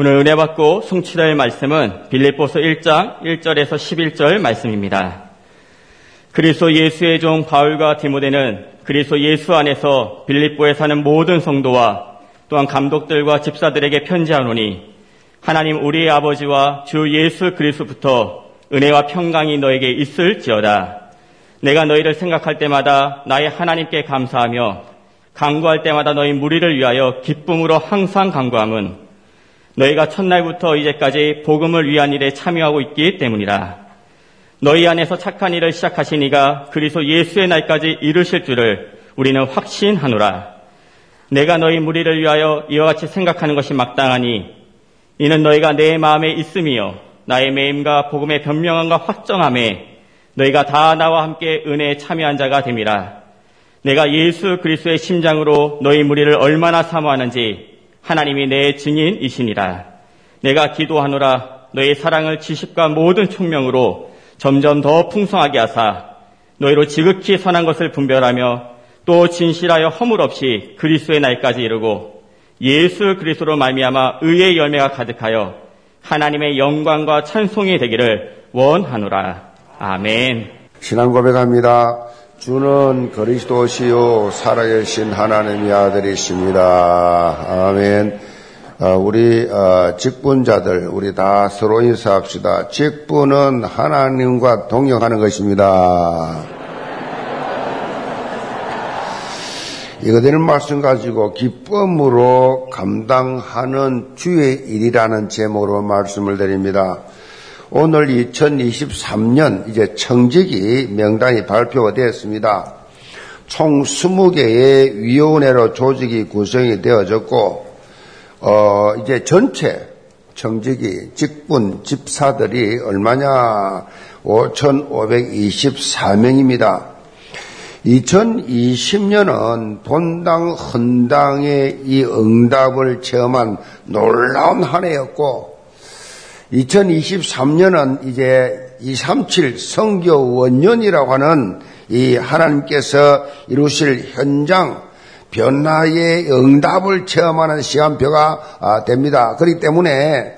오늘 은혜 받고 송치될 말씀은 빌립보서 1장 1절에서 11절 말씀입니다. 그리스도 예수의 종 바울과 디모데는 그리스도 예수 안에서 빌립보에 사는 모든 성도와 또한 감독들과 집사들에게 편지하노니 하나님 우리의 아버지와 주 예수 그리스도부터 은혜와 평강이 너에게 있을지어다. 내가 너희를 생각할 때마다 나의 하나님께 감사하며 강구할 때마다 너희 무리를 위하여 기쁨으로 항상 강구함은 너희가 첫날부터 이제까지 복음을 위한 일에 참여하고 있기 때문이라. 너희 안에서 착한 일을 시작하신 이가 그리스도 예수의 날까지 이루실 줄을 우리는 확신하노라. 내가 너희 무리를 위하여 이와 같이 생각하는 것이 마땅하니 이는 너희가 내 마음에 있음이요 나의 매임과 복음의 변명함과 확정함에 너희가 다 나와 함께 은혜에 참여한 자가 됨이라. 내가 예수 그리스도의 심장으로 너희 무리를 얼마나 사모하는지 하나님이 내 증인이시니라. 내가 기도하노라 너희 사랑을 지식과 모든 총명으로 점점 더 풍성하게 하사 너희로 지극히 선한 것을 분별하며 또 진실하여 허물 없이 그리스도의 날까지 이르고 예수 그리스도로 말미암아 의의 열매가 가득하여 하나님의 영광과 찬송이 되기를 원하노라. 아멘. 신앙 고백합니다. 주는 그리스도시요 살아계신 하나님의 아들이십니다. 아멘. 어, 우리 어, 직분자들 우리 다 서로 인사합시다. 직분은 하나님과 동역하는 것입니다. 이거 되는 말씀 가지고 기쁨으로 감당하는 주의 일이라는 제목으로 말씀을 드립니다. 오늘 2023년 이제 청직이 명단이 발표가 되었습니다. 총 20개의 위원회로 조직이 구성이 되어졌고, 어, 이제 전체 청직이 직분 집사들이 얼마냐? 5,524명입니다. 2020년은 본당 헌당의 이 응답을 체험한 놀라운 한 해였고 2023년은 이제 237 성교 원년이라고 하는 이 하나님께서 이루실 현장 변화의 응답을 체험하는 시간표가 아, 됩니다. 그렇기 때문에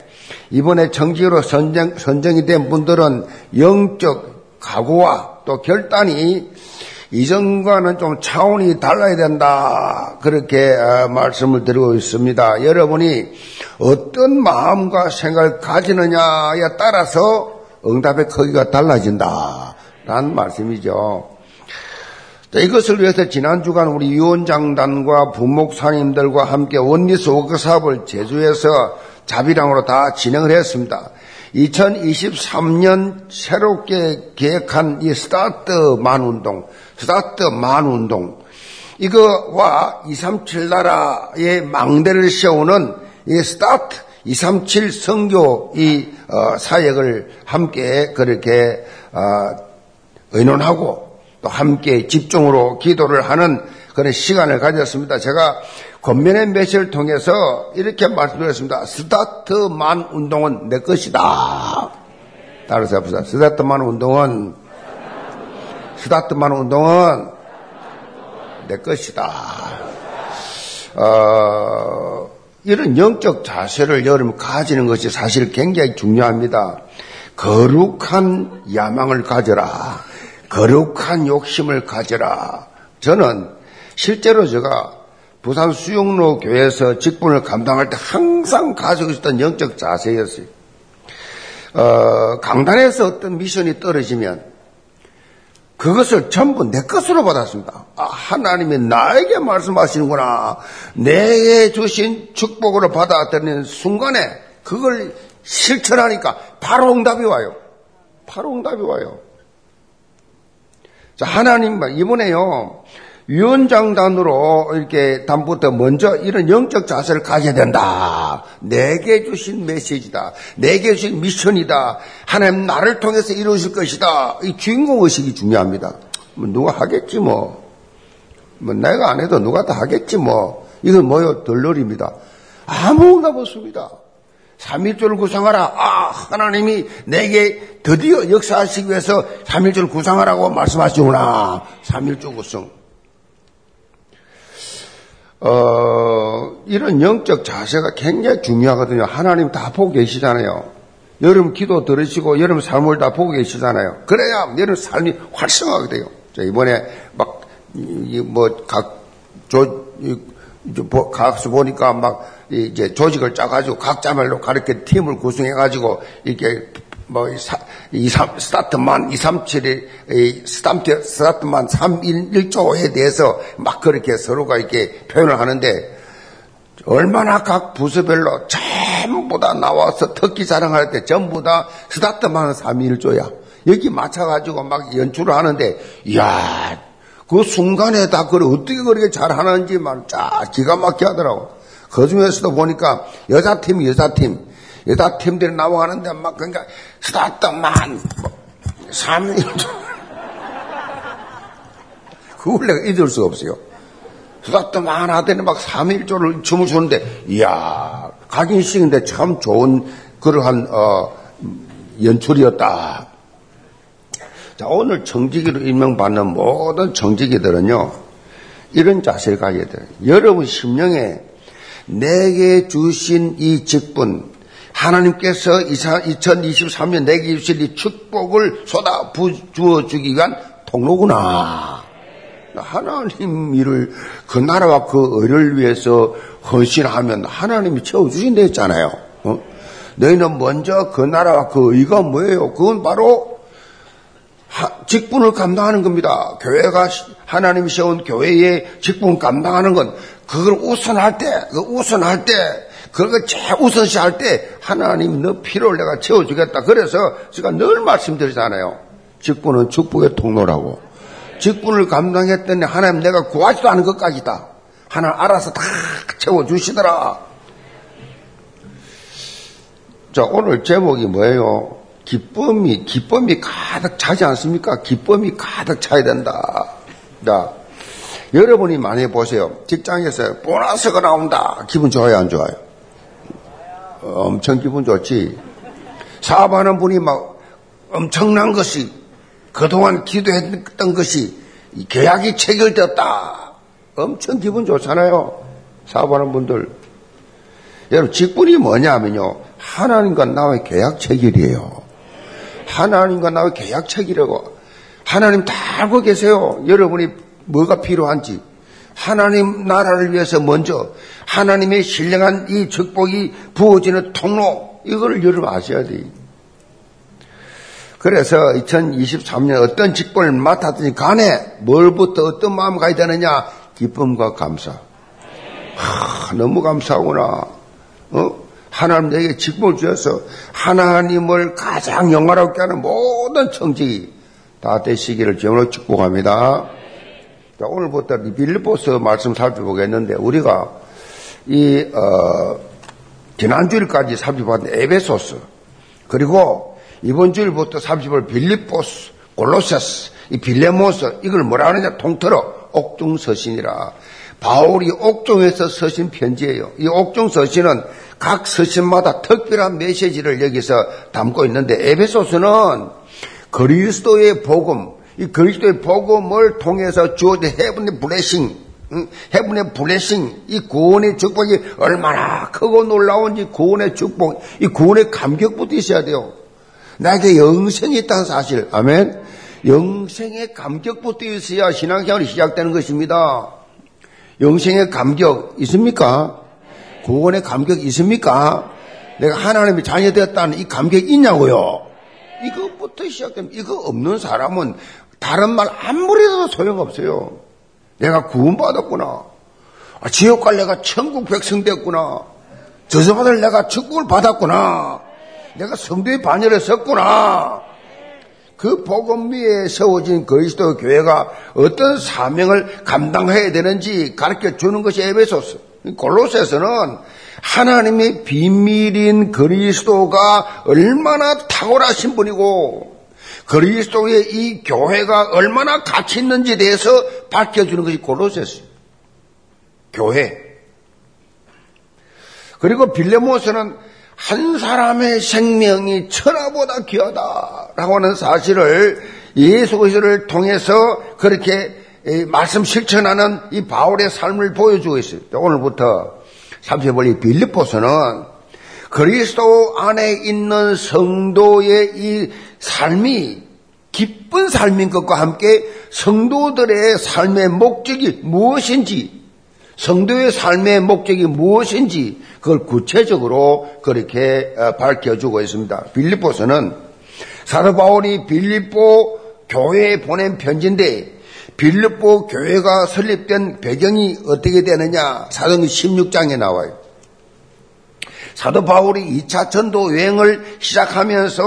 이번에 정직으로 선정, 선정이 된 분들은 영적 각오와 또 결단이 이전과는 좀 차원이 달라야 된다. 그렇게 어, 말씀을 드리고 있습니다. 여러분이 어떤 마음과 생각을 가지느냐에 따라서 응답의 크기가 달라진다. 라는 말씀이죠. 이것을 위해서 지난 주간 우리 위원장단과 부목사님들과 함께 oneness 워크샵을 제주에서 자비량으로 다 진행을 했습니다. 2023년 새롭게 계획한 이 스타트 만 운동, 스타트 만 운동, 이거와 237 나라의 망대를 세우는 이 스타트 237 성교 이 어, 사역을 함께 그렇게 어, 의논하고 또 함께 집중으로 기도를 하는 그런 시간을 가졌습니다. 제가 권면의 메시지를 통해서 이렇게 말씀드렸습니다. 스타트만 운동은 내 것이다. 따라서 해보세요. 스타트만 운동은 스타트만 운동은 내 것이다. 어, 이런 영적 자세를 여러분 가지는 것이 사실 굉장히 중요합니다. 거룩한 야망을 가져라. 거룩한 욕심을 가져라. 저는 실제로 제가 부산 수영로 교회에서 직분을 감당할 때 항상 가지고 있었던 영적 자세였어요. 어, 강단에서 어떤 미션이 떨어지면 그것을 전부 내 것으로 받았습니다. 아, 하나님이 나에게 말씀하시는구나. 내게 주신 축복으로 받아들이는 순간에 그걸 실천하니까 바로 응답이 와요. 바로 응답이 와요. 자, 하나님, 이번에요, 위원장단으로 이렇게 담부터 먼저 이런 영적 자세를 가져야 된다. 내게 주신 메시지다. 내게 주신 미션이다. 하나님 나를 통해서 이루실 것이다. 이 주인공 의식이 중요합니다. 뭐 누가 하겠지 뭐. 뭐 내가 안 해도 누가 다 하겠지 뭐. 이건 뭐요? 덜놀입니다. 아무 응답 없습니다. 삼일조를 구상하라. 아, 하나님이 내게 드디어 역사하시기 위해서 삼일조를 구상하라고 말씀하시구나. 삼일조 구성. 어, 이런 영적 자세가 굉장히 중요하거든요. 하나님 다 보고 계시잖아요. 여러분 기도 들으시고 여러분 삶을 다 보고 계시잖아요. 그래야 여러분 삶이 활성화가 돼요. 자, 이번에 막, 뭐, 각, 조, 가수 보니까 막, 이제 조직을 짜가지고 각자말로 가르쳐 팀을 구성해가지고 이렇게 뭐, 2, 3, 스타트만 2, 3, 7이, 스타트, 스타트만 3, 1, 1조에 대해서 막 그렇게 서로가 이렇게 표현을 하는데, 얼마나 각 부서별로 전부 다 나와서 특기 자랑할 때 전부 다 스타트만 3, 1, 1조야. 여기 맞춰가지고 막 연출을 하는데, 이야, 그 순간에 다 그걸 어떻게 그렇게 잘 하는지만 짜 기가 막히게 하더라고. 그 중에서도 보니까 여자팀, 여자팀, 여자 팀들이 나와가는데 막 그러니까 스타트만 3일 그걸 내가 잊을 수가 없어요. 스타트만 하더니 막 3일조를 춤을 추는데 이야 각인식인데 참 좋은 그러한 어, 연출이었다. 자 오늘 정직이로 임명받는 모든 정직이들은요 이런 자세를 가져야 돼요. 여러분 심령에 내게 주신 이 직분 하나님께서 2023년 내게 주실 이 축복을 쏟아 부어 주기 위한 통로구나. 하나님 일을 그 나라와 그 의를 위해서 헌신하면 하나님이 채워주신다 했잖아요. 어? 너희는 먼저 그 나라와 그 의가 뭐예요? 그건 바로 직분을 감당하는 겁니다. 교회가 하나님이 세운 교회의 직분 감당하는 건 그걸 우선할 때, 그 우선할 때 그걸 최우선시 할 때 하나님 너 필요를 내가 채워주겠다. 그래서 제가 늘 말씀드리잖아요. 직분은 축복의 통로라고. 직분을 감당했더니 하나님 내가 구하지도 않은 것까지다. 하나님 알아서 다 채워주시더라. 자, 오늘 제목이 뭐예요? 기쁨이, 기쁨이 가득 차지 않습니까? 기쁨이 가득 차야 된다. 자, 여러분이 많이 보세요. 직장에서 보너스가 나온다. 기분 좋아요, 안 좋아요? 엄청 기분 좋지. 사업하는 분이 막 엄청난 것이 그동안 기도했던 것이 계약이 체결되었다. 엄청 기분 좋잖아요. 사업하는 분들. 여러분, 직분이 뭐냐면요. 하나님과 나의 계약 체결이에요. 하나님과 나의 계약 체결이라고. 하나님 다 알고 계세요. 여러분이 뭐가 필요한지. 하나님 나라를 위해서 먼저 하나님의 신령한 이 축복이 부어지는 통로 이걸 여러분 아셔야 돼요. 그래서 2023년 어떤 직분을 맡았든지 간에 뭘부터 어떤 마음 가야 되느냐 기쁨과 감사. 하, 너무 감사하구나. 어? 하나님 내게 직분을 주셔서 하나님을 가장 영화롭게 하는 모든 청직이 다 되시기를 정으로 축복합니다. 자, 오늘부터 빌립보서 말씀 살펴보겠는데 우리가 이 어, 지난 주일까지 살펴봤는데 에베소서 그리고 이번 주일부터 살펴볼 빌립보서, 골로새서, 이 빌레몬서 이걸 뭐라 하느냐? 통틀어. 옥중 서신이라. 바울이 옥중에서 쓰신 편지예요. 이 옥중 서신은 각 서신마다 특별한 메시지를 여기서 담고 있는데 에베소서는 그리스도의 복음 이 그리스도의 복음을 통해서 주어진 헤븐의 블레싱, 헤븐의 블레싱, 이 구원의 축복이 얼마나 크고 놀라운지 구원의 축복, 이 구원의 감격부터 있어야 돼요. 나에게 영생이 있다는 사실, 아멘. 영생의 감격부터 있어야 신앙생활이 시작되는 것입니다. 영생의 감격 있습니까? 구원의 감격 있습니까? 내가 하나님의 자녀 되었다는 이 감격이 있냐고요? 이것부터 시작되면 이거 없는 사람은 다른 말 아무리 해도 소용없어요. 내가 구원받았구나. 아, 지옥 갈 내가 천국 백성 됐구나. 저주받을 내가 축복을 받았구나. 내가 성도의 반열에 섰구나. 그 복음 위에 세워진 그리스도 교회가 어떤 사명을 감당해야 되는지 가르쳐 주는 것이 에베소스. 골로새서는 하나님의 비밀인 그리스도가 얼마나 탁월하신 분이고 그리스도의 이 교회가 얼마나 가치 있는지에 대해서 밝혀주는 것이 골로새서 교회. 그리고 빌레모스는 한 사람의 생명이 천하보다 귀하다라고 하는 사실을 예수 그리스도를 통해서 그렇게 말씀 실천하는 이 바울의 삶을 보여주고 있어요. 오늘부터 살펴볼 이 빌립보서는 그리스도 안에 있는 성도의 이 삶이 기쁜 삶인 것과 함께 성도들의 삶의 목적이 무엇인지, 성도의 삶의 목적이 무엇인지 그걸 구체적으로 그렇게 어, 밝혀주고 있습니다. 빌립보서는 사도 바울이 빌립보 교회에 보낸 편지인데 빌립보 교회가 설립된 배경이 어떻게 되느냐? 사도행 16장에 나와요. 사도 바울이 2차 전도 여행을 시작하면서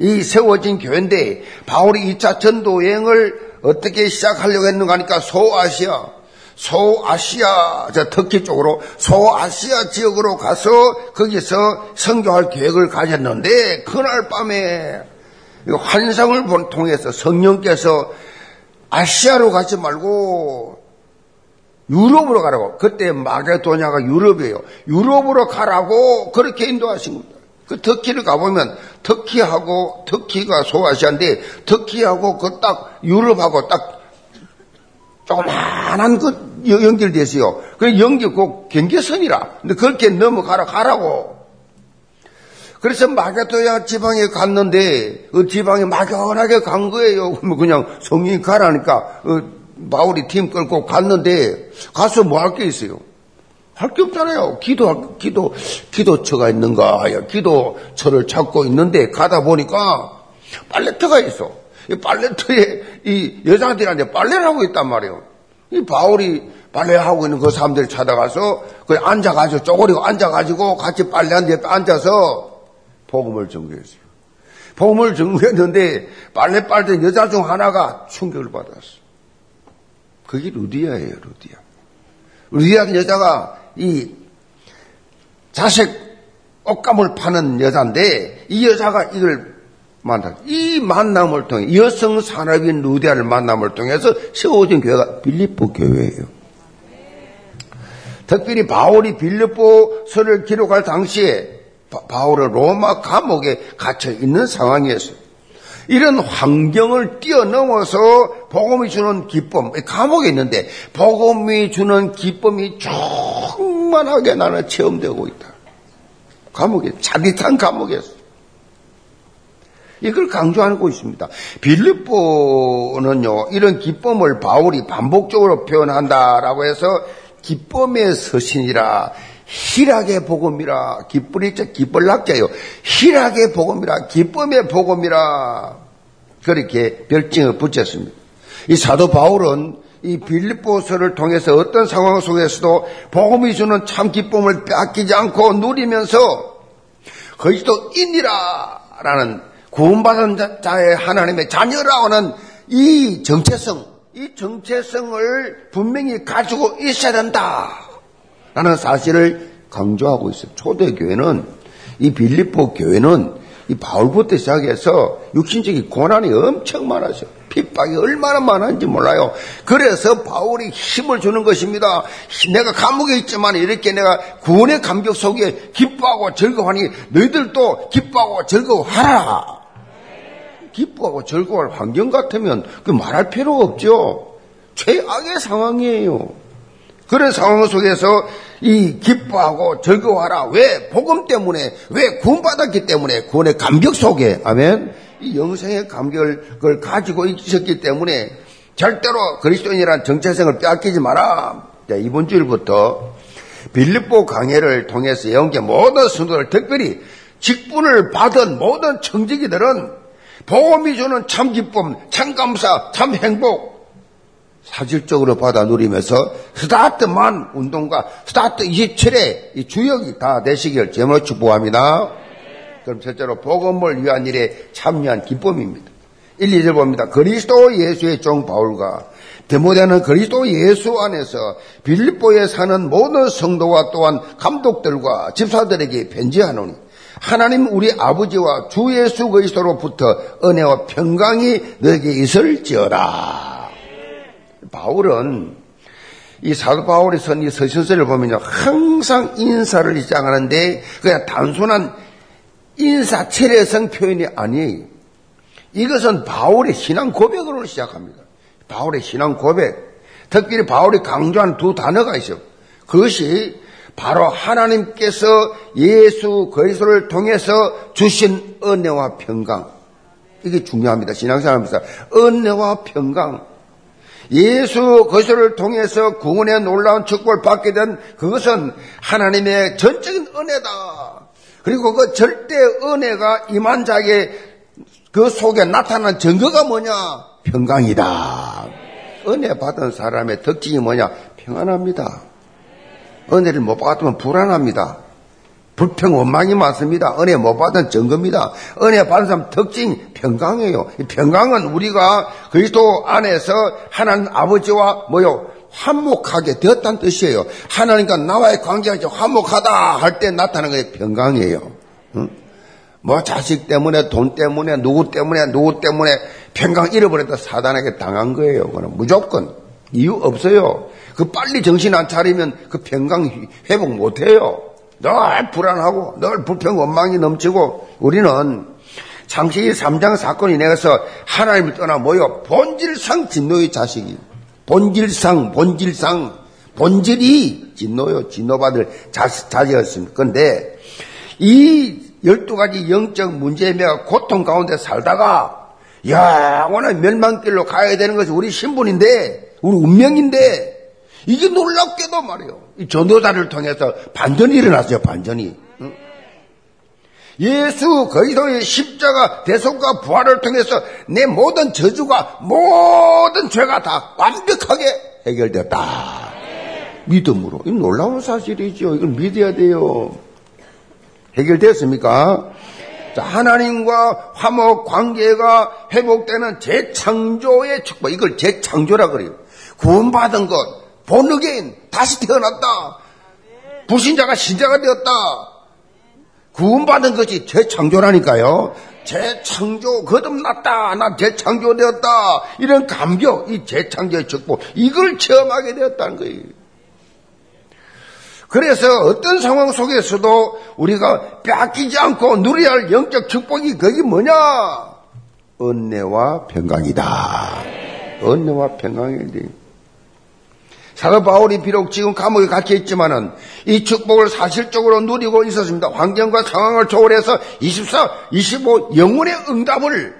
이 세워진 교회인데 바울이 2차 전도 여행을 어떻게 시작하려고 했는가 하니까 소아시아, 소아시아, 저 터키 쪽으로 소아시아 지역으로 가서 거기서 선교할 계획을 가졌는데 그날 밤에 환상을 통해서 성령께서 아시아로 가지 말고 유럽으로 가라고. 그때 마게도냐가 유럽이에요. 유럽으로 가라고 그렇게 인도하신 겁니다. 그 터키를 가보면 터키하고 터키가 소아시아인데 터키하고 그 딱 유럽하고 딱 조그만한 그 연결되어 있어요. 그 연결 그 경계선이라. 근데 그렇게 넘어가라 가라고. 그래서 마게도야 지방에 갔는데 그 지방에 막연하게 간 거예요. 그냥 성령이 가라니까 어, 바울이 팀 끌고 갔는데 가서 뭐 할 게 있어요? 할 게 없잖아요. 기도 기도 기도처가 있는가? 기도처를 찾고 있는데 가다 보니까 빨래터가 있어. 이 빨래터에 이 여자들한테 빨래를 하고 있단 말이에요. 이 바울이 빨래하고 있는 그 사람들 찾아가서 그 앉아가지고 쪼그리고 앉아가지고 같이 빨래한 데 앉아서 복음을 전개했어요. 복음을 전개했는데 빨래 빨던 여자 중 하나가 충격을 받았어. 그게 루디아예요, 루디아. 루디아 여자가 이 자식 옷감을 파는 여자인데 이 여자가 이걸 만나. 이 만남을 통해 여성 산업인 루디아를 만남을 통해서 세워진 교회가 빌립보 교회예요. 특별히 바울이 빌립보서를 기록할 당시에 바 울은 로마 감옥에 갇혀 있는 상황이었어요. 이런 환경을 뛰어넘어서 복음이 주는 기쁨, 감옥에 있는데 복음이 주는 기쁨이 충만하게 나는 체험되고 있다. 감옥에, 자릿한 감옥에서. 이걸 강조하고 있습니다. 빌립보는요, 이런 기쁨을 바울이 반복적으로 표현한다라고 해서 기쁨의 서신이라 희락의 복음이라 기쁨이 죠 기쁠 낙자요. 희락의 복음이라 기쁨의 복음이라 그렇게 별칭을 붙였습니다. 이 사도 바울은 이 빌립보서를 통해서 어떤 상황 속에서도 복음이 주는 참 기쁨을 빼앗기지 않고 누리면서 그리스도인이라라는 구원받은 자의 하나님의 자녀라는 이 정체성, 이 정체성을 분명히 가지고 있어야 된다. 라는 사실을 강조하고 있어요. 초대교회는 이 빌립보 교회는 이 바울부터 시작해서 육신적인 고난이 엄청 많았어요. 핍박이 얼마나 많은지 몰라요. 그래서 바울이 힘을 주는 것입니다. 내가 감옥에 있지만 이렇게 내가 구원의 감격 속에 기뻐하고 즐거워하니 너희들도 기뻐하고 즐거워하라. 기뻐하고 즐거워할 환경 같으면 그 말할 필요가 없죠. 최악의 상황이에요. 그런 상황 속에서 이 기뻐하고 즐거워하라. 왜? 복음 때문에, 왜 구원받았기 때문에, 구원의 감격 속에, 아멘? 이 영생의 감격을 가지고 있었기 때문에 절대로 그리스도인이란 정체성을 빼앗기지 마라. 이번 주일부터 빌립보 강해를 통해서 영계 모든 성도들, 특별히 직분을 받은 모든 청지기들은 복음이 주는 참 기쁨, 참 감사, 참 행복, 사실적으로 받아 누리면서 스타트만 운동과 스타트 27의 이 주역이 다 되시길 제물로 축복합니다. 그럼 첫째로 복음을 위한 일에 참여한 기쁨입니다. 1, 2절 봅니다. 그리스도 예수의 종 바울과 데모데는 그리스도 예수 안에서 빌립보에 사는 모든 성도와 또한 감독들과 집사들에게 편지하노니 하나님 우리 아버지와 주 예수 그리스도로부터 은혜와 평강이 너에게 있을지어다. 바울은 이 사도 바울이 쓴 이 서신서를 보면요. 항상 인사를 시작하는데 그냥 단순한 인사 체례성 표현이 아니에요. 이것은 바울의 신앙 고백으로 시작합니다. 바울의 신앙 고백. 특별히 바울이 강조한 두 단어가 있어요. 그것이 바로 하나님께서 예수 그리스도를 통해서 주신 은혜와 평강. 이게 중요합니다. 신앙생활하면서 은혜와 평강. 예수 그리스도를 통해서 구원의 놀라운 축복을 받게 된 그것은 하나님의 전적인 은혜다. 그리고 그 절대 은혜가 임한 자에게 그 속에 나타난 증거가 뭐냐? 평강이다. 은혜 받은 사람의 특징이 뭐냐? 평안합니다. 은혜를 못 받으면 불안합니다. 불평 원망이 많습니다. 은혜 못 받은 증거입니다. 은혜 받은 사람 특징 평강이에요. 평강은 우리가 그리스도 안에서 하나님 아버지와 뭐요? 화목하게 되었다는 뜻이에요. 하나님과 나와의 관계가 화목하다 할 때 나타나는 게 평강이에요. 응? 뭐 자식 때문에 돈 때문에 누구 때문에 누구 때문에 평강 잃어버렸다 사단에게 당한 거예요. 그는 무조건 이유 없어요. 그 빨리 정신 안 차리면 그 평강 회복 못 해요. 늘 불안하고 늘 불평 원망이 넘치고 우리는 창세기 3장 사건이 내가서 하나님을 떠나 모여 본질상 진노의 자식이 본질상 본질상 본질이 진노요 진노받을 자식이었습니다. 그런데 이 12가지 영적 문제며 고통 가운데 살다가 야 오늘 멸망길로 가야 되는 것이 우리 신분인데 우리 운명인데 이게 놀랍게도 말이에요. 이 전도자를 통해서 반전이 일어났어요, 반전이. 예수 그리스도의 십자가 대속과 부활을 통해서 내 모든 저주가 모든 죄가 다 완벽하게 해결되었다. 믿음으로. 이 놀라운 사실이죠. 이걸 믿어야 돼요. 해결되었습니까? 자, 하나님과 화목 관계가 회복되는 재창조의 축복. 이걸 재창조라 그래요. 구원받은 것, 본르게인 다시 태어났다. 불신자가 신자가 되었다. 구원받은 것이 재창조라니까요. 재창조 거듭났다. 나 재창조되었다. 이런 감격, 이 재창조의 축복 이걸 체험하게 되었다는 거예요. 그래서 어떤 상황 속에서도 우리가 뺏기지 않고 누려야 할 영적 축복이 그게 뭐냐? 은혜와 평강이다. 은혜와 평강이다. 사도 바울이 비록 지금 감옥에 갇혀 있지만은 이 축복을 사실적으로 누리고 있었습니다. 환경과 상황을 초월해서 24, 25 영혼의 응답을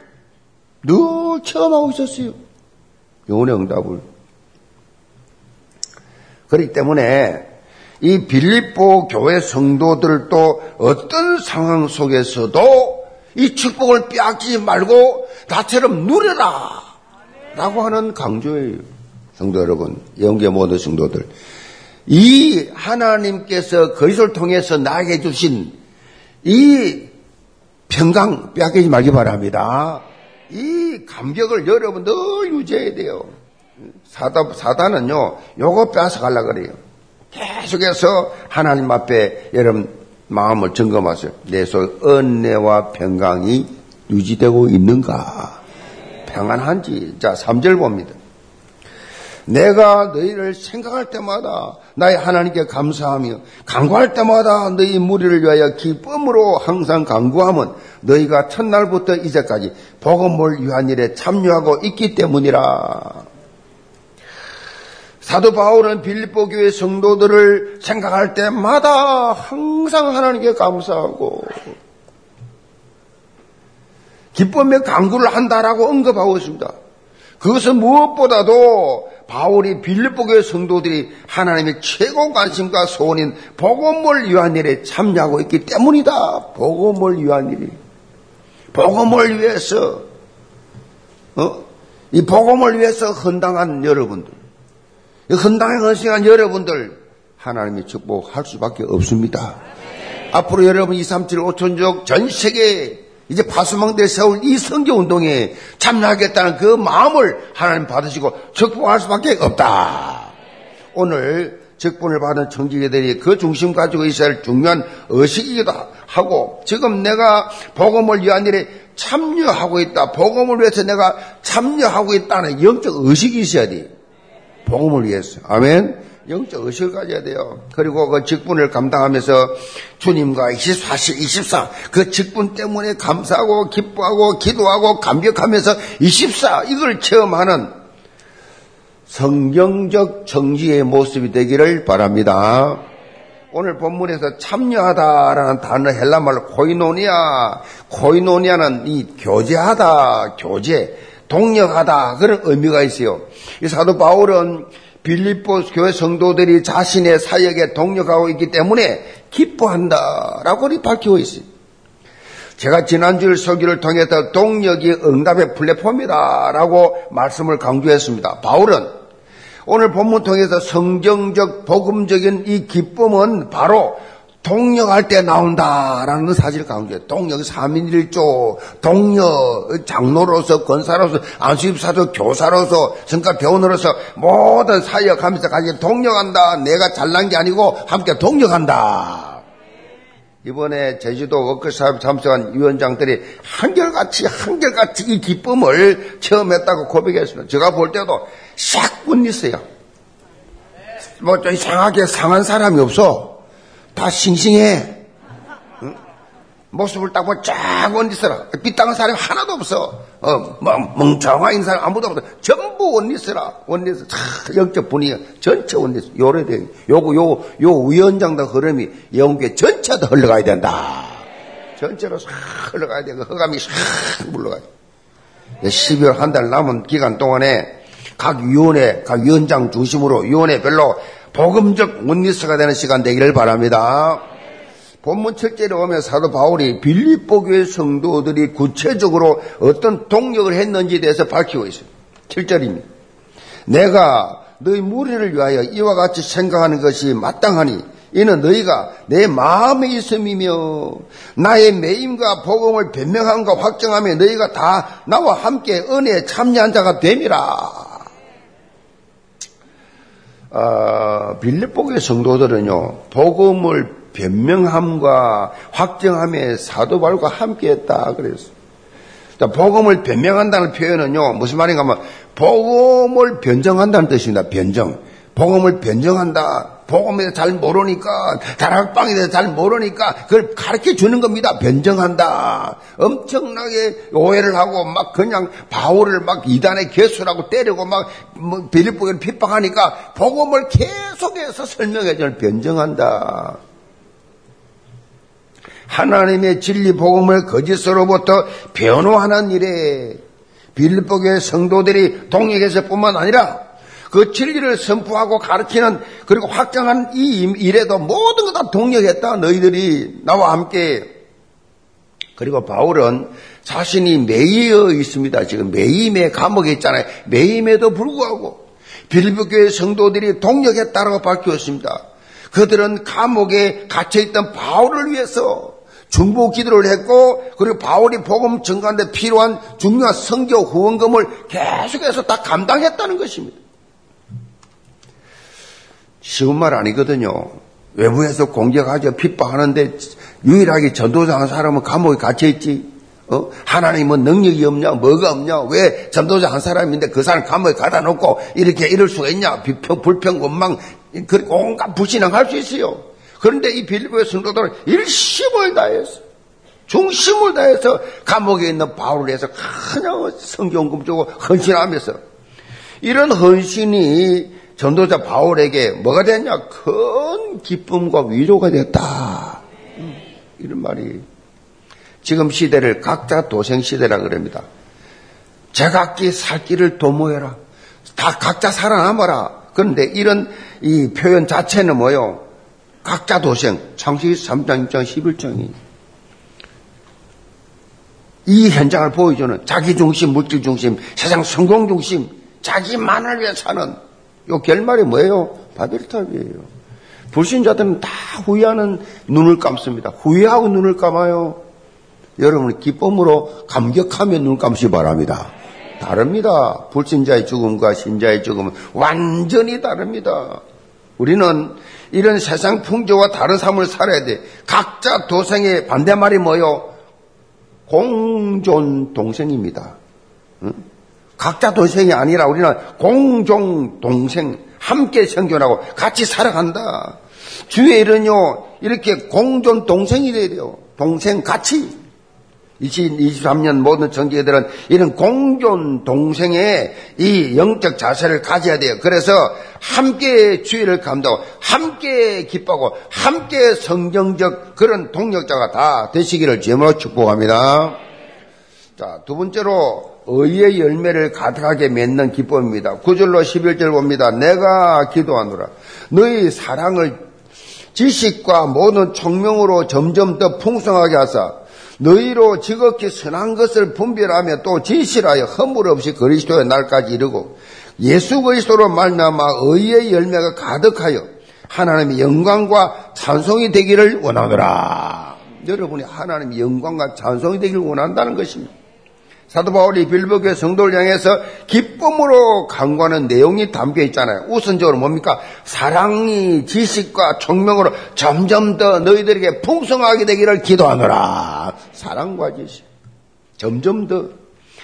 늘 체험하고 있었어요. 영혼의 응답을. 그렇기 때문에 이 빌립보 교회 성도들도 어떤 상황 속에서도 이 축복을 빼앗기지 말고 나처럼 누려라! 라고 하는 강조예요. 성도 여러분, 영계 모든 성도들. 이 하나님께서 그리스도를 통해서 나에게 주신 이 평강 빼앗기지 말기 바랍니다. 이 감격을 여러분 늘 유지해야 돼요. 사단, 사단은요, 요거 가려 그래요. 계속해서 하나님 앞에 여러분 마음을 점검하세요. 내 속 은혜와 평강이 유지되고 있는가? 평안한지. 자, 3절 봅니다. 내가 너희를 생각할 때마다 나의 하나님께 감사하며 간구할 때마다 너희 무리를 위하여 기쁨으로 항상 간구하면 너희가 첫날부터 이제까지 복음을 위한 일에 참여하고 있기 때문이라. 사도 바울은 빌립보 교회 성도들을 생각할 때마다 항상 하나님께 감사하고 기쁨의 간구를 한다라고 언급하고 있습니다. 그것은 무엇보다도 바울이 빌립보교의 성도들이 하나님의 최고 관심과 소원인 복음을 위한 일에 참여하고 있기 때문이다. 복음을 위한 일이. 복음을 위해서 어? 이 복음을 위해서 헌당한 여러분들, 헌당에 헌신한 여러분들 하나님의 축복할 수밖에 없습니다. 앞으로 여러분 2, 3, 7, 5천족 전 세계 이제 파수망대 세울 이 성교 운동에 참여하겠다는 그 마음을 하나님 받으시고 축복할 수밖에 없다. 오늘 직분을 받은 청지기들이 그 중심 가지고 있어야 할 중요한 의식이기도 하고 지금 내가 복음을 위한 일에 참여하고 있다. 복음을 위해서 내가 참여하고 있다는 영적 의식이 있어야 돼. 복음을 위해서. 아멘. 영적 의식을 가져야 돼요. 그리고 그 직분을 감당하면서 주님과 24시 24, 그 직분 때문에 감사하고 기뻐하고 기도하고 감격하면서 24, 이걸 체험하는 성경적 정지의 모습이 되기를 바랍니다. 오늘 본문에서 참여하다라는 단어 헬라말로 코이노니아, 코이노니아는 이 교제하다, 교제, 동력하다 그런 의미가 있어요. 이 사도 바울은 빌립보 교회 성도들이 자신의 사역에 동력하고 있기 때문에 기뻐한다라고 밝히고 있어요. 제가 지난주 설교를 통해서 동력이 응답의 플랫폼이다라고 말씀을 강조했습니다. 바울은 오늘 본문 통해서 성경적 복음적인 이 기쁨은 바로 동력할 때 나온다라는 사실을 강조해요. 동력 삼인일조, 동력 장로로서, 권사로서, 안수입사도 교사로서, 성과 교원으로서 모든 사역하면서 같이 동력한다. 내가 잘난 게 아니고 함께 동력한다. 이번에 제주도 워크숍 참석한 위원장들이 한결같이 한결같이 이 기쁨을 체험했다고 고백했습니다. 제가 볼 때도 샥 웃있어요. 뭐 좀 이상하게 상한 사람이 없어. 다 싱싱해. 응? 모습을 딱 보면 쫙 원리스라. 삐딱한 사람이 하나도 없어. 어, 뭐, 멍청한 사람 아무도 없어. 전부. 원리스. 차, 영적 분위기. 전체 원리스. 요래돼. 요거, 요, 요 위원장도 흐름이 영계 전체 다 흘러가야 된다. 전체로 싹 흘러가야 돼. 그 허감이 싹 물러가야 돼. 12월 한 달 남은 기간 동안에 각 위원회, 각 위원장 중심으로 위원회별로 복음적 원리스가 되는 시간 되기를 바랍니다. 본문 첫째로 오면 사도 바울이 빌립보 교회 성도들이 구체적으로 어떤 동력을 했는지에 대해서 밝히고 있습니다. 7절입니다. 내가 너희 무리를 위하여 이와 같이 생각하는 것이 마땅하니 이는 너희가 내 마음에 있음이며 나의 매임과 복음을 변명함과 확정하며 너희가 다 나와 함께 은혜에 참여한 자가 됨이라. 어, 빌립보의 성도들은요, 복음을 변명함과 확정함에 사도발과 함께했다 그랬어요. 복음을 변명한다는 표현은요, 무슨 말인가 하면, 복음을 변정한다는 뜻입니다. 변정. 복음을 변정한다. 복음에 대해서 잘 모르니까, 다락방에 대해서 잘 모르니까, 그걸 가르쳐 주는 겁니다. 변정한다. 엄청나게 오해를 하고, 막 그냥 바울을 막 이단에 개수라고 때리고, 막, 뭐 빌립보를 핍박하니까, 복음을 계속해서 설명해 주는 변정한다. 하나님의 진리 복음을 거짓으로부터 변호하는 일에 빌립보교의 성도들이 동역에서 뿐만 아니라 그 진리를 선포하고 가르치는 그리고 확정한 이 일에도 모든 것 다 동력했다. 너희들이 나와 함께. 그리고 바울은 자신이 매이어 있습니다. 지금 매임의 감옥에 있잖아요. 매임에도 불구하고 빌립보교의 성도들이 동력했다라고 밝혔습니다. 그들은 감옥에 갇혀있던 바울을 위해서 중보 기도를 했고 그리고 바울이 복음 증가하는데 필요한 중요한 성교 후원금을 계속해서 다 감당했다는 것입니다. 쉬운 말 아니거든요. 외부에서 공격하죠. 핍박하는데 유일하게 전도자 한 사람은 감옥에 갇혀있지. 어? 하나님은 능력이 없냐? 뭐가 없냐? 왜 전도자 한 사람인데 그 사람 감옥에 가다 놓고 이렇게 이럴 수가 있냐? 비평, 불평, 원망, 온갖 불신앙 할 수 있어요. 그런데 이 빌리보의 성도들은 일심을 다해서 중심을 다해서 감옥에 있는 바울을 위해서 그냥 성경금 주고 헌신하면서 이런 헌신이 전도자 바울에게 뭐가 됐냐? 큰 기쁨과 위로가 됐다. 이런 말이 지금 시대를 각자 도생 시대라 그럽니다. 제각기 살 길을 도모해라. 다 각자 살아남아라. 그런데 이런 이 표현 자체는 뭐요? 각자 도생. 창세기 3장 6장 11장이. 이 현장을 보여주는 자기 중심, 물질 중심, 세상 성공 중심, 자기만을 위해 사는 요 결말이 뭐예요? 바벨탑이에요. 불신자들은 다 후회하는 눈을 감습니다. 후회하고 눈을 감아요. 여러분 기쁨으로 감격하며 눈 감시 바랍니다. 다릅니다. 불신자의 죽음과 신자의 죽음은 완전히 다릅니다. 우리는 이런 세상 풍조와 다른 삶을 살아야 돼. 각자 도생의 반대말이 뭐요? 공존 동생입니다. 응? 각자 동생이 아니라 우리는 공종 동생 함께 생존하고 같이 살아간다. 주의 일은요 이렇게 공존 동생이 돼요. 동생 같이 2023년 모든 청지기들은 이런 공존 동생의 이 영적 자세를 가져야 돼요. 그래서 함께 주의를 감독하고 함께 기뻐하고 함께 성경적 그런 동력자가 다 되시기를 주님으로 축복합니다. 자, 두 번째로 의의 열매를 가득하게 맺는 기쁨입니다. 9절로 11절 봅니다. 내가 기도하노라. 너희 사랑을 지식과 모든 총명으로 점점 더 풍성하게 하사 너희로 지극히 선한 것을 분별하며 또 진실하여 허물 없이 그리스도의 날까지 이르고 예수 그리스도로 말미암아 의의 열매가 가득하여 하나님의 영광과 찬송이 되기를 원하노라. 여러분이 하나님의 영광과 찬송이 되기를 원한다는 것입니다. 사도 바울이 빌보교회 성도를 향해서 기쁨으로 강구하는 내용이 담겨 있잖아요. 우선적으로 뭡니까? 사랑이 지식과 총명으로 점점 더 너희들에게 풍성하게 되기를 기도하노라. 사랑과 지식. 점점 더.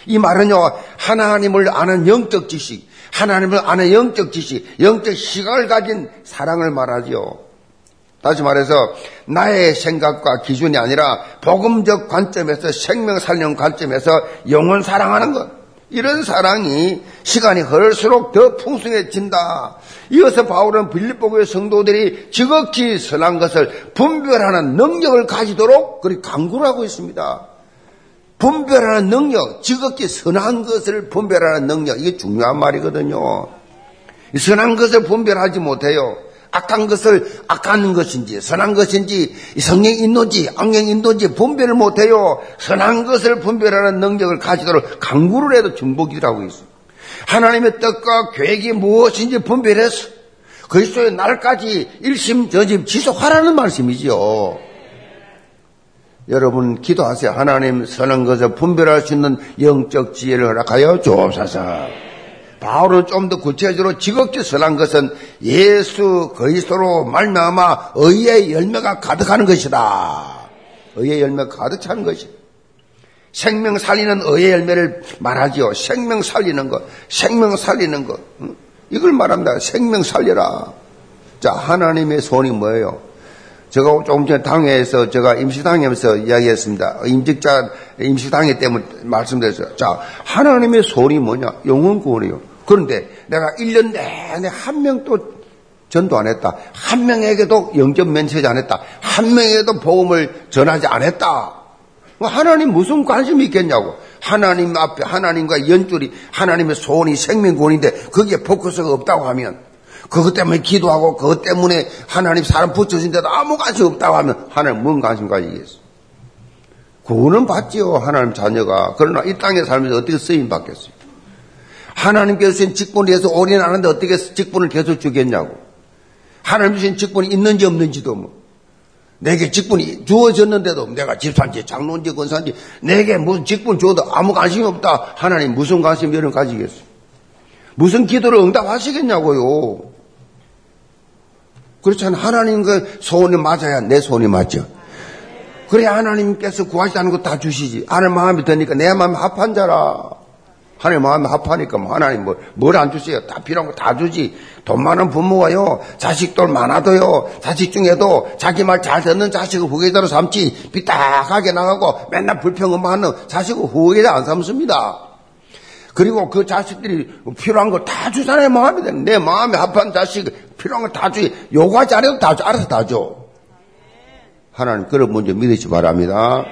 이 말은요, 하나님을 아는 영적 지식, 하나님을 아는 영적 지식, 영적 시각을 가진 사랑을 말하지요. 다시 말해서 나의 생각과 기준이 아니라 복음적 관점에서 생명 살리는 관점에서 영혼 사랑하는 것. 이런 사랑이 시간이 흐를수록 더 풍성해진다. 이어서 바울은 빌립보교의 성도들이 지극히 선한 것을 분별하는 능력을 가지도록 그리 강구를 하고 있습니다. 분별하는 능력, 지극히 선한 것을 분별하는 능력, 이게 중요한 말이거든요. 선한 것을 분별하지 못해요. 악한 것을 악한 것인지 선한 것인지 성령이 있는지 악령이 있는지 분별을 못해요. 선한 것을 분별하는 능력을 가지도록 강구를 해도 중복이라고 있어. 하나님의 뜻과 계획이 무엇인지 분별해서 그리스도의 날까지 일심전심 지속하라는 말씀이지요. 여러분 기도하세요. 하나님 선한 것을 분별할 수 있는 영적 지혜를 허락하여 주옵소서. 바울은 좀더 구체적으로 지극히 선한 것은 예수 그리스도로 말미암아 의의 열매가 가득하는 것이다. 의의 열매가 가득 차는 것이. 생명 살리는 의의 열매를 말하지요. 생명 살리는 것, 생명 살리는 것. 이걸 말합니다. 생명 살려라. 자, 하나님의 손이 뭐예요? 제가 조금 전에 당회에서 제가 임시당회에서 이야기했습니다. 임직자 임시당회 때문에 말씀드렸어요. 자, 하나님의 손이 뭐냐? 영원 구원이요. 그런데 내가 1년 내내 한 명도 전도 안 했다. 한 명에게도 영접 면세지 안 했다. 한 명에게도 복음을 전하지 안 했다. 뭐 하나님 무슨 관심이 있겠냐고. 하나님 앞에 하나님과 연줄이 하나님의 소원이 생명권인데 거기에 포커스가 없다고 하면 그것 때문에 기도하고 그것 때문에 하나님 사람 붙여준데도 아무 관심 없다고 하면 하나님 뭔 관심 가지겠어? 구원은 받지요 하나님 자녀가 그러나 이 땅에 살면서 어떻게 쓰임 받겠어요? 하나님께서 주신 직분에 대해서 올인하는데 어떻게 직분을 계속 주겠냐고. 하나님 주신 직분이 있는지 없는지도 뭐. 내게 직분이 주어졌는데도 내가 집사인지 장로인지 권사인지 내게 무슨 직분 줘도 아무 관심이 없다. 하나님 무슨 관심 이런 가지겠어? 무슨 기도를 응답하시겠냐고요. 그렇잖아요. 하나님과 소원이 맞아야 내 소원이 맞죠. 그래야 하나님께서 구하시다는 거 다 주시지. 하나님 마음이 드니까 내 마음이 합한 자라. 하나님 마음이 합하니까 뭐 하나님 뭐, 뭘안 주세요? 다 필요한 거 다 주지. 돈 많은 부모가요, 자식들 많아도요, 자식 중에도 자기 말 잘 듣는 자식을 후계자로 삼지, 삐딱하게 나가고 맨날 불평만 하는 자식을 후계자 안 삼습니다. 그리고 그 자식들이 필요한 걸 다 주잖아요, 마음이. 내 마음에 합한 자식, 필요한 걸 다 주지. 요구하지 않아도 다 줘. 알아서 다 줘. 하나님, 그걸 먼저 믿으시 바랍니다.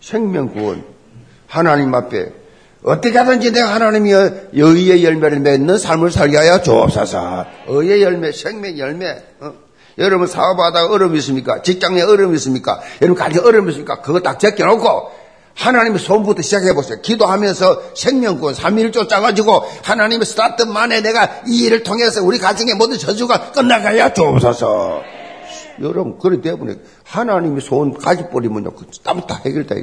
생명 구원. 하나님 앞에 어떻게 하든지 내가 하나님이 의의 열매를 맺는 삶을 살게 하여 주옵소서. 의의 열매, 생명 열매. 어? 여러분 사업하다가 어려움이 있습니까? 직장에 어려움이 있습니까? 여러분 가정에 어려움이 있습니까? 그거 딱 제껴놓고 하나님의 손부터 시작해 보세요. 기도하면서 생명권 3일조 짜가지고 하나님의 스타트만에 내가 이 일을 통해서 우리 가정의 모든 저주가 끝나가야 주옵소서. 여러분 그렇기 때문에 하나님의 손 가지 버리면요. 땀다 그 해결다.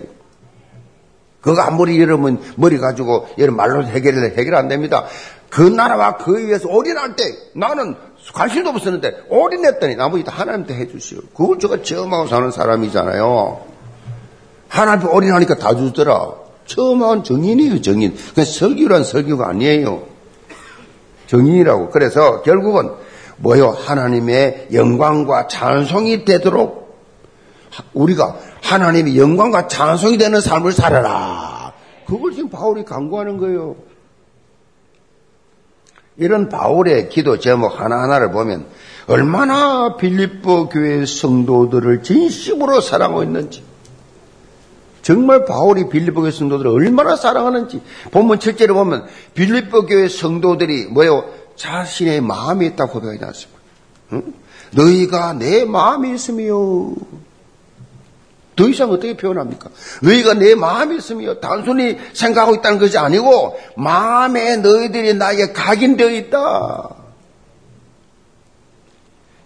그거 아무리 여러분 머리 가지고 여러분 말로 해결 해결 안 됩니다. 그 나라와 그 위에서 올인할 때 나는 관심도 없었는데 올인했더니 나머지 다 하나님한테 해주시오. 그걸 제가 처음하고 사는 사람이잖아요. 하나님께 올인하니까 다 주더라. 처음한 정인이에요, 정인. 그 설교란 설교가 아니에요. 정인이라고. 그래서 결국은 뭐요? 하나님의 영광과 찬송이 되도록 우리가 하나님의 영광과 찬송이 되는 삶을 살아라. 그걸 지금 바울이 강구하는 거예요. 이런 바울의 기도 제목 하나하나를 보면 얼마나 빌립보 교회 성도들을 진심으로 사랑하고 있는지 정말 바울이 빌립보 교회 성도들을 얼마나 사랑하는지 본문 7절에 보면 빌립보 교회 성도들이 뭐요 자신의 마음이 있다고 고백하지 않습니까? 응? 너희가 내 마음이 있으며 더 이상 어떻게 표현합니까? 너희가 내 마음이 있으며 단순히 생각하고 있다는 것이 아니고 마음에 너희들이 나에게 각인되어 있다.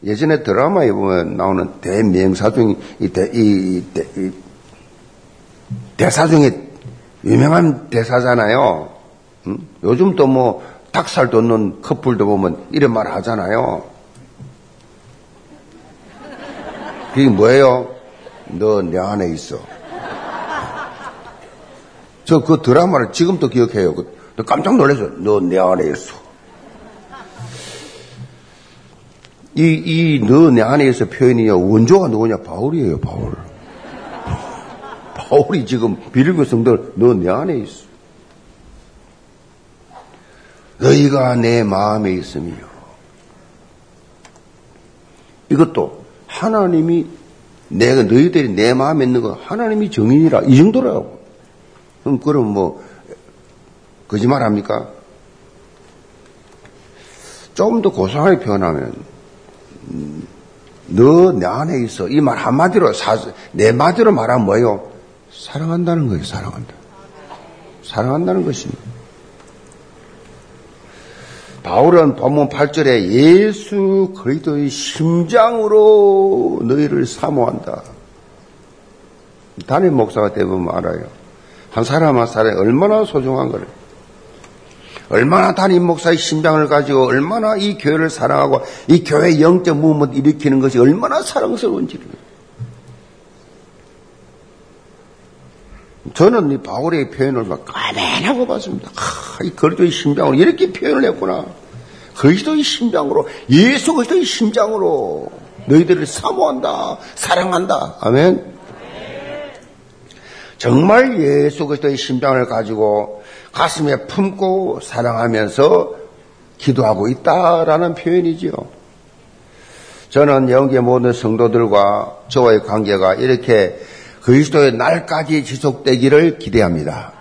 예전에 드라마에 보면 나오는 대명사 중에 이, 대, 이, 대, 이 대사 중에 유명한 대사잖아요. 응? 요즘 또 뭐 닭살 돋는 커플도 보면 이런 말 하잖아요. 그게 뭐예요? 너 내 안에 있어. 저 그 드라마를 지금도 기억해요. 그, 깜짝 놀랐어. 너내 안에 있어. 이, 이, 너 내 안에 있어 표현이요. 원조가 누구냐? 바울이에요, 바울. 바울이 지금 빌리고 성들, 너 내 안에 있어. 너희가 내 마음에 있으며. 이것도 하나님이 내가 너희들이 내 마음에 있는 거 하나님이 정인이라 이 정도라고. 그럼 그럼 뭐 거짓말 합니까? 좀더 고상하게 표현하면 음, 너내 안에 있어 이 말 한마디로 사, 내 마디로 말하면 뭐예요? 사랑한다는 거예요. 사랑한다. 사랑한다는 것입니다. 바울은 본문 8절에 예수 그리스도의 심장으로 너희를 사모한다. 담임 목사가 되면 알아요. 한 사람 한 사람이 얼마나 소중한 거를. 얼마나 담임 목사의 심장을 가지고 얼마나 이 교회를 사랑하고 이 교회 영적 무음을 일으키는 것이 얼마나 사랑스러운지를. 저는 이 바울의 표현을 막 까맨하고 봤습니다. 아, 이 그리스도의 심장으로 이렇게 표현을 했구나. 그리스도의 심장으로 예수 그리스도의 심장으로 너희들을 사모한다, 사랑한다. 아멘. 정말 예수 그리스도의 심장을 가지고 가슴에 품고 사랑하면서 기도하고 있다라는 표현이지요. 저는 영계 모든 성도들과 저와의 관계가 이렇게 그리스도의 날까지 지속되기를 기대합니다.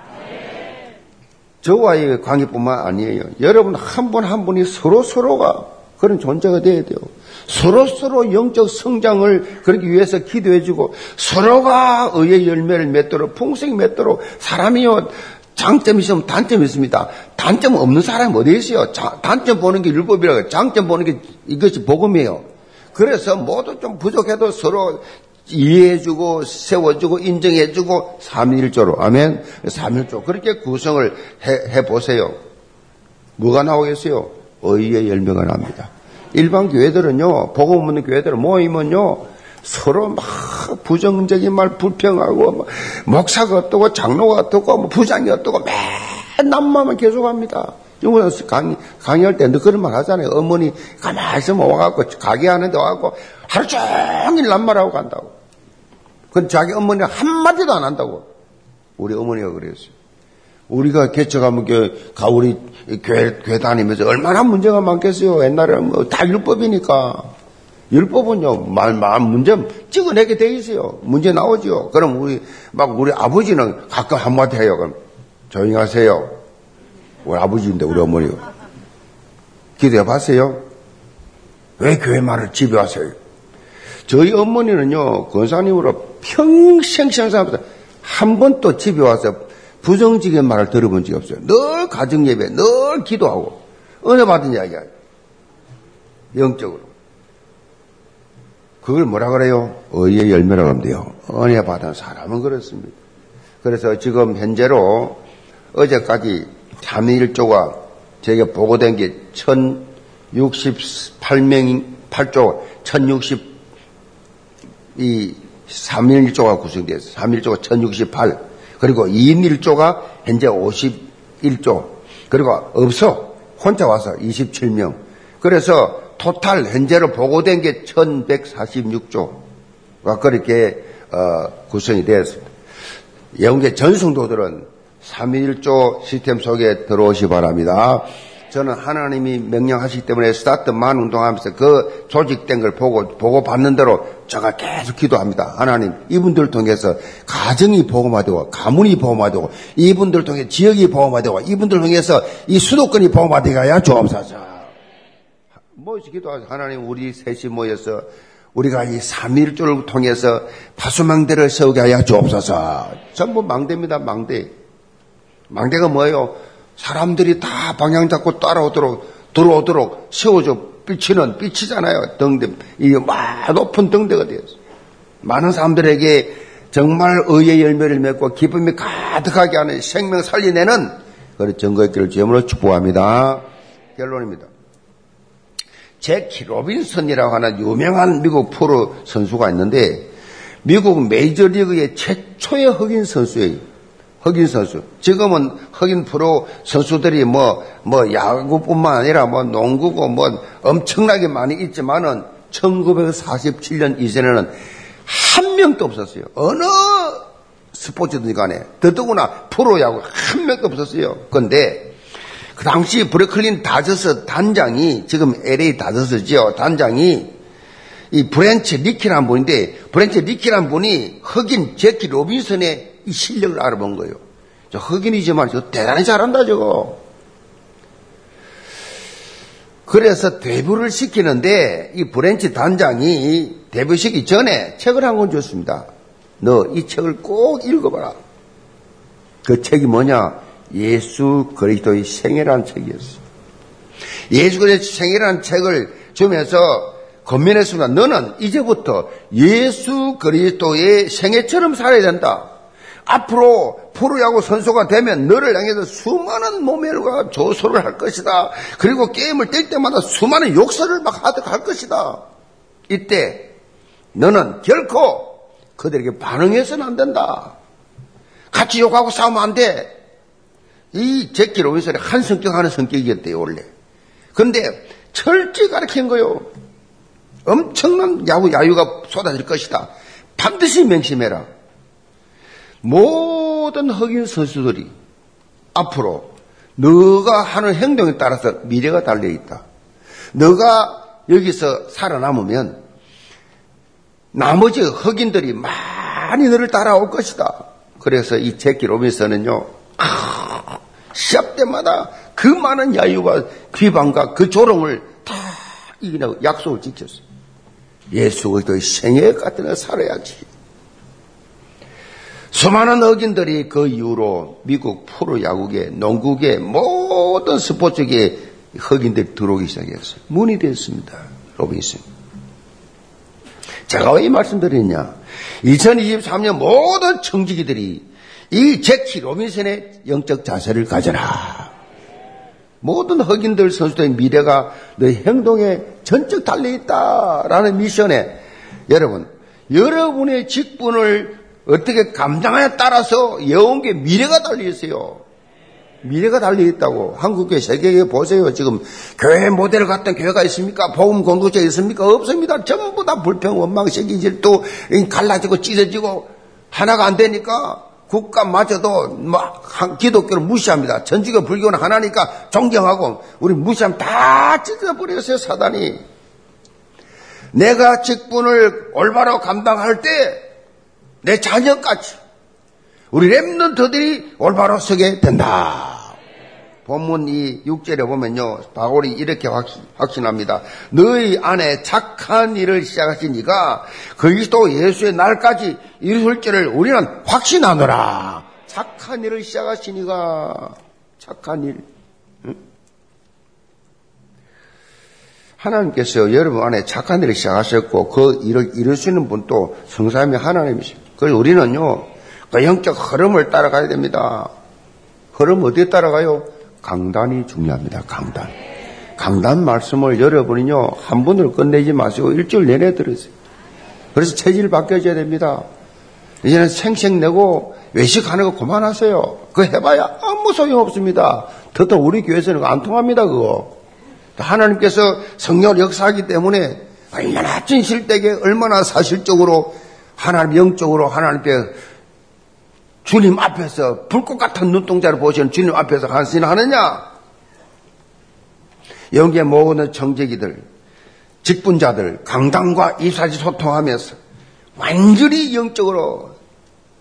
저와의 관계뿐만 아니에요. 여러분 한 분 한 분이 서로 서로가 그런 존재가 되어야 돼요. 서로 서로 영적 성장을 그러기 위해서 기도해주고 서로가 의의 열매를 맺도록 풍성히 맺도록 사람이요 장점이 있으면 단점이 있습니다. 단점 없는 사람이 어디 있어요? 단점 보는 게 율법이라고 장점 보는 게 이것이 복음이에요. 그래서 모두 좀 부족해도 서로 이해해주고 세워주고 인정해주고 삼일조로 아멘 삼일조 그렇게 구성을 해, 해보세요. 뭐가 나오겠어요? 의의 열매가 납니다. 일반 교회들은요 복음 없는 교회들은 모이면요 서로 막 부정적인 말 불평하고 뭐 목사가 어떻고 장로가 어떻고 뭐 부장이 어떻고 맨 남만만 계속합니다. 이거는 강의, 강의할 때너 그런 말 하잖아요. 어머니 가만히 있으면 와갖고 가게 하는데 와갖고 하루 종일 남말하고 간다고. 그건 자기 어머니가 한마디도 안 한다고. 우리 어머니가 그랬어요. 우리가 개척하면 가 우리 교회, 교회 다니면서 얼마나 문제가 많겠어요. 옛날에는 뭐다 율법이니까. 율법은요, 말, 말, 문제 찍어내게 돼 있어요. 문제 나오죠. 그럼 우리, 막 우리 아버지는 가끔 한마디 해요. 그럼 조용히 하세요. 우리 아버지인데, 우리 어머니가. 기도해 봤어요? 왜 교회 말을 집에 와서요? 저희 어머니는요, 권사님으로 평생 생사하면서 한번또 집에 와서 부정적인 말을 들어본 적이 없어요. 늘 가정예배, 늘 기도하고, 은혜 받은 이야기야. 영적으로. 그걸 뭐라 그래요? 의의 열매라고 하면 돼요. 은혜 받은 사람은 그렇습니다. 그래서 지금 현재로 어제까지 참일조가 제게 보고된 게 1068명, 8조, 1060 이 3일 1조가 구성되어서 3일 1조가 1068 그리고 2인 1조가 현재 51조. 그리고 없어. 혼자 와서 27명. 그래서 토탈 현재로 보고된 게 1146조가 그렇게 어, 구성이 되었습니다. 영계 전성도들은 3.1조 시스템 속에 들어오시 바랍니다. 저는 하나님이 명령하시기 때문에 스타트만 운동하면서 그 조직된 걸 보고, 보고 받는 대로 제가 계속 기도합니다. 하나님, 이분들 통해서 가정이 보호가 되고, 가문이 보호가 되고, 이분들 통해 지역이 보호가 되고, 이분들 통해서 이 수도권이 보호가 되가야 주옵소서. 뭐지 기도하죠. 하나님, 우리 셋이 모여서 우리가 이 3일조를 통해서 파수망대를 세우게 하여 주옵소서. 전부 망대입니다, 망대. 망대가 뭐예요? 사람들이 다 방향 잡고 따라오도록 들어오도록 세워줘 삐치는 삐치잖아요. 등대 이막 높은 등대가 되었어. 많은 사람들에게 정말 의의 열매를 맺고 기쁨이 가득하게 하는 생명 살려내는 그런 증거의 길을 주 이름으로 축복합니다. 결론입니다. 재키 로빈슨이라고 하는 유명한 미국 프로 선수가 있는데 미국 메이저리그의 최초의 흑인 선수예요. 흑인 선수. 지금은 흑인 프로 선수들이 뭐, 뭐 야구뿐만 아니라 뭐 농구고 뭐 엄청나게 많이 있지만은 1947년 이전에는 한 명도 없었어요. 어느 스포츠든 간에. 더더구나 프로야구 한 명도 없었어요. 근데 그 당시 브루클린 다저스 단장이 지금 LA 다저스지요. 단장이 이 브랜치 리키라는 분인데 브랜치 리키라는 분이 흑인 재키 로빈슨의 이 실력을 알아본 거예요. 저 흑인이지만 저 대단히 잘한다 저거. 그래서 데뷔를 시키는데 이 브랜치 단장이 데뷔시키기 전에 책을 한 권 줬습니다. 너 이 책을 꼭 읽어봐라. 그 책이 뭐냐? 예수 그리스도의 생애라는 책이었어. 예수 그리스도의 생애라는 책을 주면서 권면했습니다. 너는 이제부터 예수 그리스도의 생애처럼 살아야 된다. 앞으로 프로야구 선수가 되면 너를 향해서 수많은 모멸과 조소를 할 것이다. 그리고 게임을 뛸 때마다 수많은 욕설을 막 하득 할 것이다. 이때 너는 결코 그들에게 반응해서는 안 된다. 같이 욕하고 싸우면 안 돼. 이 제키 로빈슨이 한 성격 하는 성격이었대요, 원래. 근데 철저히 가르친 거요. 엄청난 야구, 야유가 쏟아질 것이다. 반드시 명심해라. 모든 흑인 선수들이 앞으로 너가 하는 행동에 따라서 미래가 달려 있다. 너가 여기서 살아남으면 나머지 흑인들이 많이 너를 따라올 것이다. 그래서 이 제키 로빈슨은요, 시합 때마다 그 많은 야유와 비방과 그 조롱을 다 이기라고 약속을 지켰어요. 예수 그리스도의 생애 같은 걸 살아야지. 수많은 흑인들이 그 이후로 미국 프로야구계, 농구계, 모든 스포츠계에 흑인들이 들어오기 시작했어요. 문이 됐습니다. 로빈슨. 제가 왜 이 말씀 드리냐? 2023년 모든 청지기들이 이 재키 로빈슨의 영적 자세를 가져라. 모든 흑인들 선수들의 미래가 너의 행동에 전적 달려있다라는 미션에 여러분, 여러분의 직분을 어떻게 감당하냐에 따라서 영계 미래가 달려 있어요. 미래가 달려 있다고. 한국교회, 세계교회 보세요. 지금 교회 모델을 갖던 교회가 있습니까? 복음 공동체 있습니까? 없습니다. 전부 다 불평, 원망, 세기 질투, 갈라지고 찢어지고 하나가 안 되니까 국가마저도 막 기독교를 무시합니다. 전지가 불교는 하나니까 존경하고 우리 무시하면 다 찢어버렸어요, 사단이. 내가 직분을 올바로 감당할 때 내 자녀까지 우리 랩런트들이 올바로 서게 된다. 본문 이 6절에 보면요. 바울이 이렇게 확신, 합니다 너희 안에 착한 일을 시작하신 이가 그리스도 예수의 날까지 이루실 줄을 우리는 확신하노라. 착한 일을 시작하신 이가 착한 일. 하나님께서 여러분 안에 착한 일을 시작하셨고 그 일을 이룰 수 있는 분도 성삼이 하나님이십니다. 그래서 우리는요. 그 영적 흐름을 따라가야 됩니다. 흐름 어디에 따라가요? 강단이 중요합니다. 강단. 강단 말씀을 여러분이요, 한 분을 끝내지 마시고 일주일 내내 들으세요. 그래서 체질 바뀌어져야 됩니다. 이제는 생색내고 외식하는 거 그만하세요. 그거 해봐야 아무 소용 없습니다. 더더 우리 교회에서는 안 통합니다, 그거. 하나님께서 성령을 역사하기 때문에 얼마나 진실되게, 얼마나 사실적으로 하나님 영적으로 하나님 앞에 주님 앞에서 불꽃 같은 눈동자를 보시는 주님 앞에서 한신하느냐? 여기에 모든 정제기들, 직분자들, 강당과 이사지 소통하면서 완전히 영적으로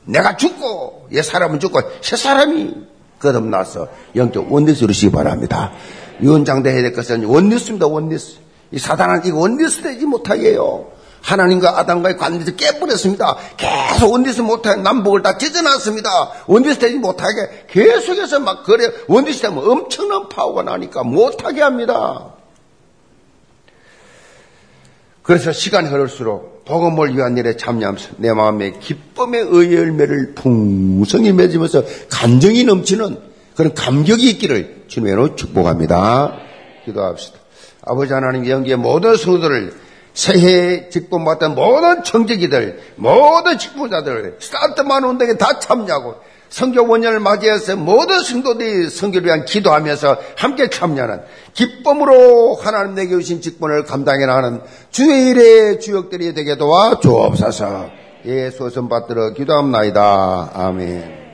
내가 죽고 옛 사람은 죽고 새 사람이 거듭나서 영적 oneness 이루시기 바랍니다. 위원장 되어야 될 것은 oneness입니다. Oneness. 이 사단은 이거 oneness 되지 못하게 해요. 하나님과 아담과의 관계에서 깨버렸습니다. 계속 oneness 못하게 남북을 다 찢어놨습니다. Oneness 되지 못하게 계속해서 막 그래 oneness 되면 엄청난 파워가 나니까 못하게 합니다. 그래서 시간이 흐를수록 복음을 위한 일에 참여하면서 내 마음에 기쁨의 의 열매를 풍성히 맺으면서 감정이 넘치는 그런 감격이 있기를 주님으로 축복합니다. 기도합시다. 아버지 하나님 영기의 모든 성도들을 새해 직분받던 모든 청지기들, 모든 직분자들, 스타트만 운동에 다 참여하고 성교 원년을 맞이해서 모든 성도들이 성교를 위한 기도하면서 함께 참여하는 기쁨으로 하나님 내게 주신 직분을 감당해 나가는 주의 일의 주역들이 되게 도와 주옵소서. 예수 선 받들어 기도합나이다. 아멘.